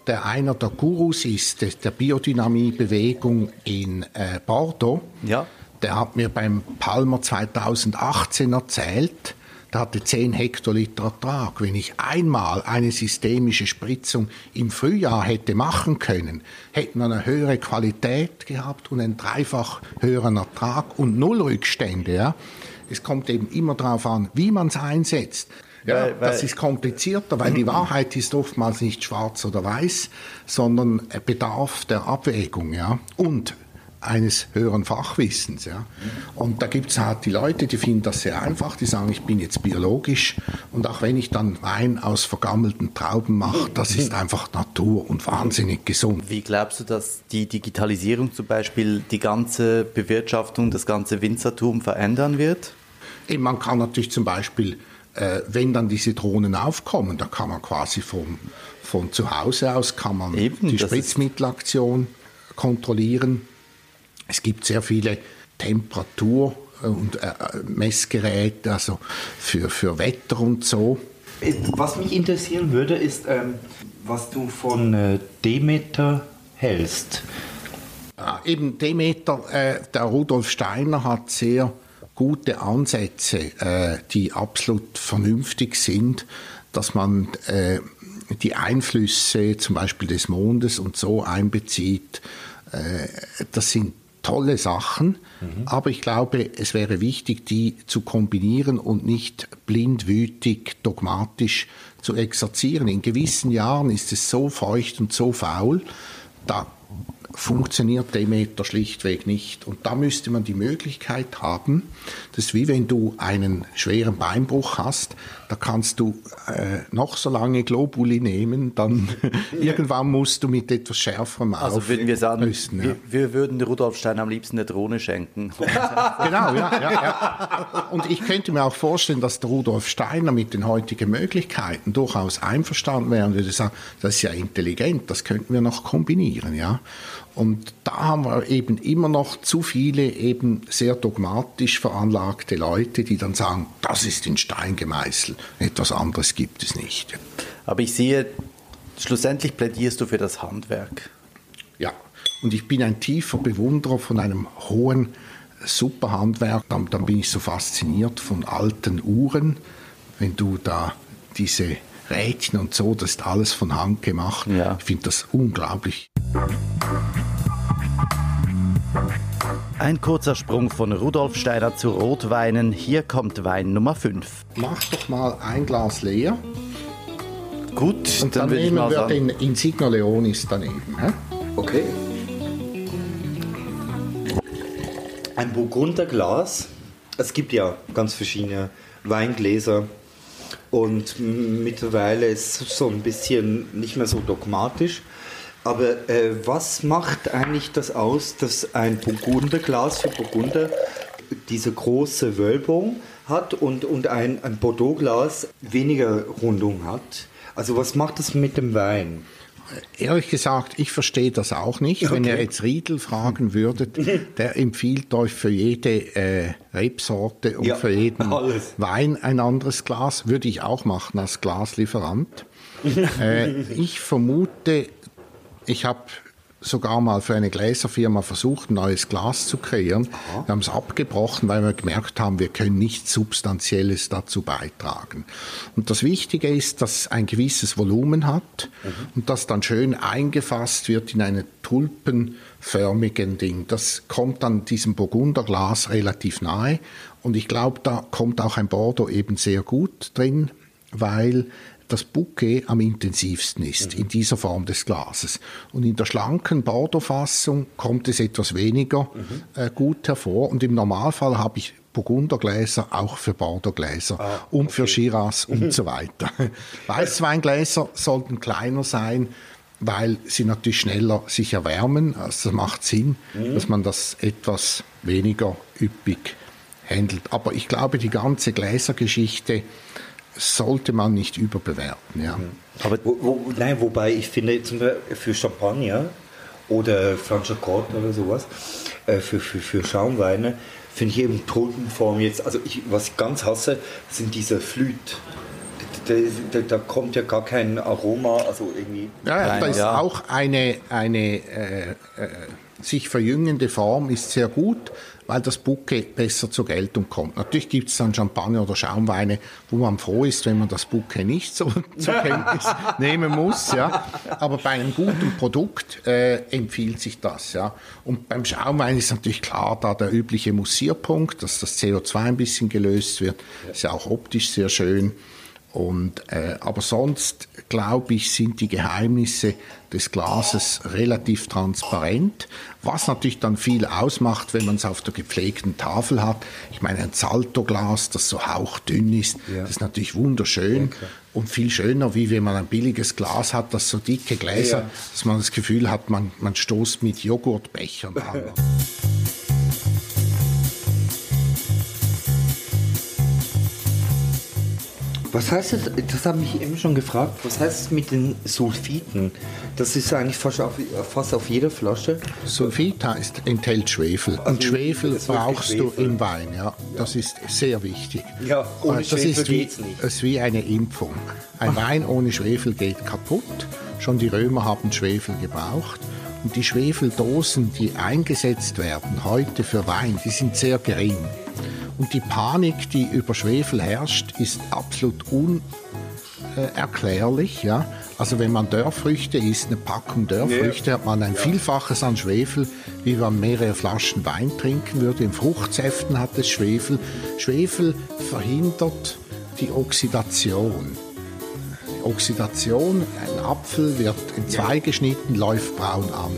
der einer der Gurus ist der Biodynamiebewegung in äh, Bordeaux, Ja. der hat mir beim Palmer 2018 erzählt, der hatte 10 Hektoliter Ertrag. Wenn ich einmal eine systemische Spritzung im Frühjahr hätte machen können, hätten wir eine höhere Qualität gehabt und einen dreifach höheren Ertrag und null Rückstände. Ja. Es kommt eben immer darauf an, wie man es einsetzt. Ja, Weil- weil- das ist komplizierter, weil die Wahrheit ist oftmals nicht schwarz oder weiß, sondern bedarf der Abwägung, ja. Und eines höheren Fachwissens, ja. Und da gibt es halt die Leute, die finden das sehr einfach, die sagen, ich bin jetzt biologisch und auch wenn ich dann Wein aus vergammelten Trauben mache, das ist einfach Natur und wahnsinnig gesund. Wie glaubst du, dass die Digitalisierung zum Beispiel die ganze Bewirtschaftung, das ganze Winzertum verändern wird? Man kann natürlich zum Beispiel, äh, wenn dann diese Drohnen aufkommen, da kann man quasi vom, von zu Hause aus kann man Eben, die Spritzmittelaktion kontrollieren. Es gibt sehr viele und äh, Messgeräte, also für, für Wetter und so. Was mich interessieren würde, ist, ähm, was du von äh, Demeter hältst. Ja, eben Demeter, äh, der Rudolf Steiner hat sehr gute Ansätze, äh, die absolut vernünftig sind, dass man äh, die Einflüsse zum Beispiel des Mondes und so einbezieht. Äh, das sind tolle Sachen, mhm. aber ich glaube, es wäre wichtig, die zu kombinieren und nicht blindwütig, dogmatisch zu exerzieren. In gewissen Jahren ist es so feucht und so faul, da funktioniert Demeter schlichtweg nicht. Und da müsste man die Möglichkeit haben, das ist wie wenn du einen schweren Beinbruch hast, da kannst du äh, noch so lange Globuli nehmen, dann irgendwann musst du mit etwas schärferem Also würden wir sagen, müssen, ja. wir, wir, würden Rudolf Stein am liebsten eine Drohne schenken. genau, ja, ja, ja. Und ich könnte mir auch vorstellen, dass der Rudolf Steiner mit den heutigen Möglichkeiten durchaus einverstanden wäre und würde sagen, das ist ja intelligent, das könnten wir noch kombinieren, ja. Und da haben wir eben immer noch zu viele eben sehr dogmatisch veranlagte Leute, die dann sagen, das ist in Stein gemeißelt, etwas anderes gibt es nicht. Aber ich sehe, schlussendlich plädierst du für das Handwerk. Ja, und ich bin ein tiefer Bewunderer von einem hohen Superhandwerk. Dann, dann bin ich so fasziniert von alten Uhren, wenn du da diese Rädchen und so, das ist alles von Hand gemacht. Ja. Ich finde das unglaublich. Ein kurzer Sprung von Rudolf Steiner zu Rotweinen. Hier kommt Wein Nummer 5. Mach doch mal ein Glas leer. Gut, und dann, dann nehmen wir sagen. den Insigno Leonis daneben. Hä? Okay. Ein Burgunderglas. Es gibt ja ganz verschiedene Weingläser. Und mittlerweile ist es so ein bisschen nicht mehr so dogmatisch. Aber äh, was macht eigentlich das aus, dass ein Burgunderglas für Burgunder diese große Wölbung hat und, und ein, ein Bordeaux-Glas weniger Rundung hat? Also was macht das mit dem Wein? Ehrlich gesagt, ich verstehe das auch nicht. Okay. Wenn ihr jetzt Riedel fragen würdet, der empfiehlt euch für jede äh, Rebsorte und ja, für jeden alles. Wein ein anderes Glas. Würde ich auch machen als Glaslieferant. äh, ich vermute, ich habe sogar mal für eine Gläserfirma versucht, ein neues Glas zu kreieren. Aha. Wir haben es abgebrochen, weil wir gemerkt haben, wir können nichts Substanzielles dazu beitragen. Und das Wichtige ist, dass es ein gewisses Volumen hat mhm. und das dann schön eingefasst wird in einen tulpenförmigen Ding. Das kommt dann diesem Burgunderglas relativ nahe und ich glaube, da kommt auch ein Bordeaux eben sehr gut drin, weil das Bouquet am intensivsten ist, mhm. in dieser Form des Glases. Und in der schlanken Bordeaux-Fassung kommt es etwas weniger mhm. äh, gut hervor. Und im Normalfall habe ich Burgundergläser auch für Bordeaux-Gläser ah, und okay. für Shiraz und so weiter. Weißweingläser sollten kleiner sein, weil sie natürlich schneller sich erwärmen. Also das macht Sinn, mhm. dass man das etwas weniger üppig handelt. Aber ich glaube, die ganze Gläsergeschichte sollte man nicht überbewerten. Ja. Mhm. Aber wo, wo, nein, wobei ich finde, zum Beispiel für Champagner oder Franciacorta oder sowas, äh, für, für, für Schaumweine, finde ich eben Totenform jetzt, also ich, was ich ganz hasse, sind diese Flüt. Da, da, da, kommt ja gar kein Aroma, also irgendwie. Ja, ja da ist ja. auch eine, eine äh, äh, sich verjüngende Form, ist sehr gut weil das Bouquet besser zur Geltung kommt. Natürlich gibt es dann Champagner oder Schaumweine, wo man froh ist, wenn man das Bouquet nicht so zur Kenntnis nehmen muss. Ja. Aber bei einem guten Produkt äh, empfiehlt sich das. Ja. Und beim Schaumwein ist natürlich klar, da der übliche Mussierpunkt, dass das CO2 ein bisschen gelöst wird, ist ja auch optisch sehr schön. Und, äh, aber sonst, glaube ich, sind die Geheimnisse des Glases relativ transparent, was natürlich dann viel ausmacht, wenn man es auf der gepflegten Tafel hat. Ich meine, ein Zalto-Glas, das so hauchdünn ist, ja. das ist natürlich wunderschön ja, und viel schöner, wie wenn man ein billiges Glas hat, das so dicke Gläser, ja. dass man das Gefühl hat, man, man stoßt mit Joghurtbechern an. Was heißt das? Das habe ich eben schon gefragt. Was heißt es mit den Sulfiten? Das ist eigentlich fast auf, fast auf jeder Flasche. Sulfit heißt, enthält Schwefel. Also Und Schwefel brauchst du Schwefel. im Wein, ja. Das ist sehr wichtig. Ja, ohne das Schwefel ist wie, geht's nicht. Es ist wie eine Impfung. Ein Wein ohne Schwefel geht kaputt. Schon die Römer haben Schwefel gebraucht. Und die Schwefeldosen, die eingesetzt werden heute für Wein, die sind sehr gering. Und die Panik, die über Schwefel herrscht, ist absolut unerklärlich. Ja? Also wenn man Dörrfrüchte isst, eine Packung Dörrfrüchte, hat man ein Vielfaches an Schwefel, wie man mehrere Flaschen Wein trinken würde. In Fruchtsäften hat es Schwefel. Schwefel verhindert die Oxidation. Oxidation, ein Apfel wird in zwei geschnitten, läuft braun an.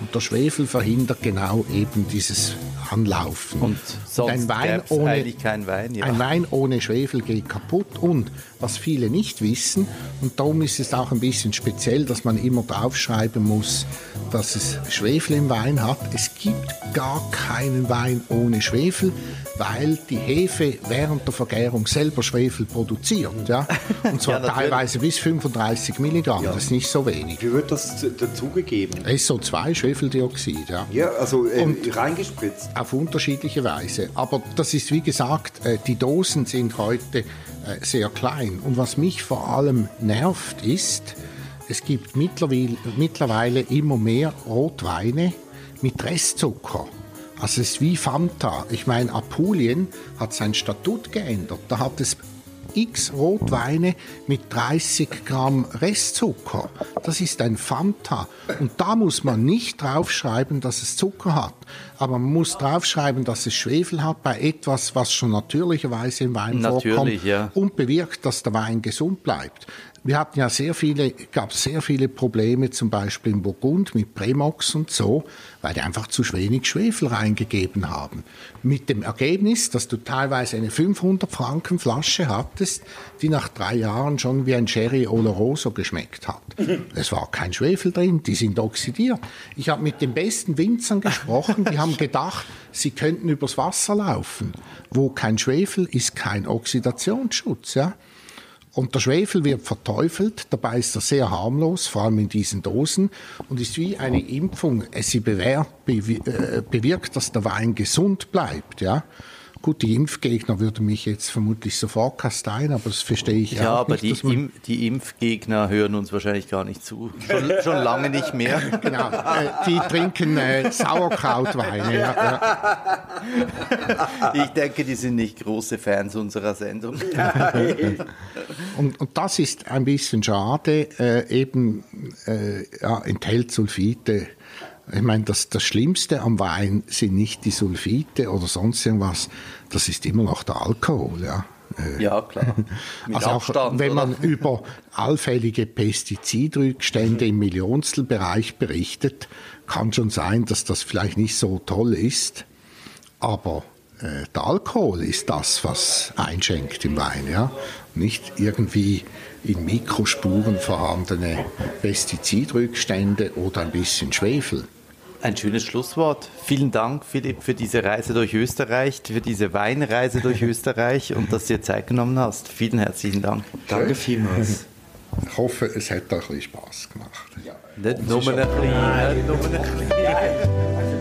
Und der Schwefel verhindert genau eben dieses Anlaufen. Und sonst ein Wein ohne kein Wein, ja. Ein Wein ohne Schwefel geht kaputt. Und was viele nicht wissen, und darum ist es auch ein bisschen speziell, dass man immer draufschreiben muss, dass es Schwefel im Wein hat. Es gibt gar keinen Wein ohne Schwefel, weil die Hefe während der Vergärung selber Schwefel produziert. Ja? Und zwar Ja, teilweise bis 35 Milligramm. Das ist nicht so wenig. Wie wird das zu- dazugegeben? SO2, Schwefeldioxid. Ja Ja, also äh, Und- reingespritzt. auf unterschiedliche Weise. Aber das ist wie gesagt, äh, die Dosen sind heute äh, sehr klein. Und was mich vor allem nervt, ist, es gibt mittlerweile, mittlerweile immer mehr Rotweine mit Restzucker. Also es ist wie Fanta. Ich meine, Apulien hat sein Statut geändert. Da hat es x Rotweine mit 30 Gramm Restzucker. Das ist ein Fanta. Und da muss man nicht draufschreiben, dass es Zucker hat. Aber man muss draufschreiben, dass es Schwefel hat bei etwas, was schon natürlicherweise im Wein Natürlich, vorkommt ja. und bewirkt, dass der Wein gesund bleibt. Wir hatten ja sehr viele, gab sehr viele Probleme, zum Beispiel in Burgund mit Premox und so, weil die einfach zu wenig Schwefel reingegeben haben. Mit dem Ergebnis, dass du teilweise eine 500 Franken Flasche hattest, die nach drei Jahren schon wie ein Sherry Oloroso geschmeckt hat. Es war kein Schwefel drin, die sind oxidiert. Ich habe mit den besten Winzern gesprochen, die haben gedacht, sie könnten übers Wasser laufen. Wo kein Schwefel ist kein Oxidationsschutz, ja. Und der Schwefel wird verteufelt, dabei ist er sehr harmlos, vor allem in diesen Dosen, und ist wie eine Impfung. Es sie äh, bewirkt, dass der Wein gesund bleibt. Ja? Gut, die Impfgegner würden mich jetzt vermutlich sofort kasteien, aber das verstehe ich Ja, auch aber nicht. die, Im, die Impfgegner hören uns wahrscheinlich gar nicht zu. Schon, schon lange nicht mehr. Genau, äh, die trinken äh, Sauerkrautweine. Ja, ja. Ich denke, die sind nicht große Fans unserer Sendung. Und, und das ist ein bisschen schade, äh, eben äh, ja, enthält Sulfite. Ich meine, das, das Schlimmste am Wein sind nicht die Sulfite oder sonst irgendwas, das ist immer noch der Alkohol. Ja. Äh, Ja, klar. Mit also Abstand, auch wenn oder? man über allfällige Pestizidrückstände im Millionstelbereich berichtet, kann schon sein, dass das vielleicht nicht so toll ist. Aber äh, der Alkohol ist das, was einschenkt im Wein, ja. Nicht irgendwie in Mikrospuren vorhandene Pestizidrückstände oder ein bisschen Schwefel. Ein schönes Schlusswort. Vielen Dank, Philipp, für diese Reise durch Österreich, für diese Weinreise durch Österreich und dass du dir Zeit genommen hast. Vielen herzlichen Dank. Danke vielmals. Ich hoffe, es hat euch ein bisschen Spaß gemacht. Nicht nur ein bisschen, nicht nur ein bisschen.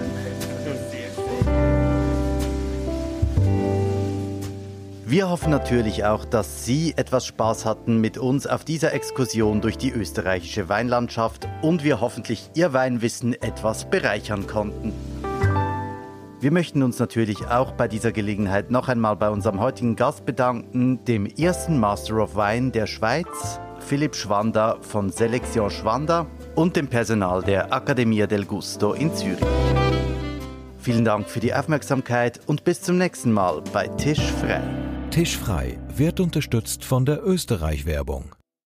Wir hoffen natürlich auch, dass Sie etwas Spaß hatten mit uns auf dieser Exkursion durch die österreichische Weinlandschaft und wir hoffentlich Ihr Weinwissen etwas bereichern konnten. Wir möchten uns natürlich auch bei dieser Gelegenheit noch einmal bei unserem heutigen Gast bedanken, dem ersten Master of Wine der Schweiz, Philipp Schwander von Selection Schwander und dem Personal der Accademia del Gusto in Zürich. Vielen Dank für die Aufmerksamkeit und bis zum nächsten Mal bei Tisch frei. Tischfrei wird unterstützt von der Österreich-Werbung.